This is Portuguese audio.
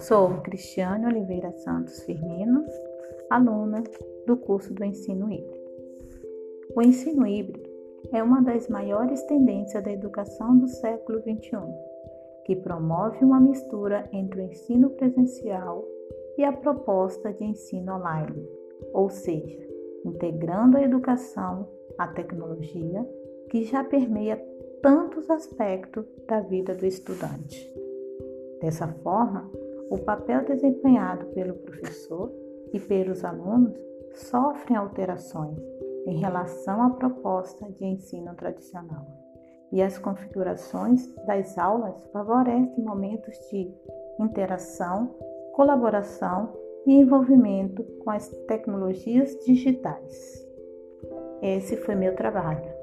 Sou Cristiane Oliveira Santos Firmino, aluna do curso do ensino híbrido. O ensino híbrido é uma das maiores tendências da educação do século XXI, que promove uma mistura entre o ensino presencial e a proposta de ensino online, ou seja, integrando a educação à tecnologia que já permeia tantos aspectos da vida do estudante. Dessa forma, o papel desempenhado pelo professor e pelos alunos sofrem alterações em relação à proposta de ensino tradicional. E as configurações das aulas favorecem momentos de interação, colaboração e envolvimento com as tecnologias digitais. Esse foi meu trabalho.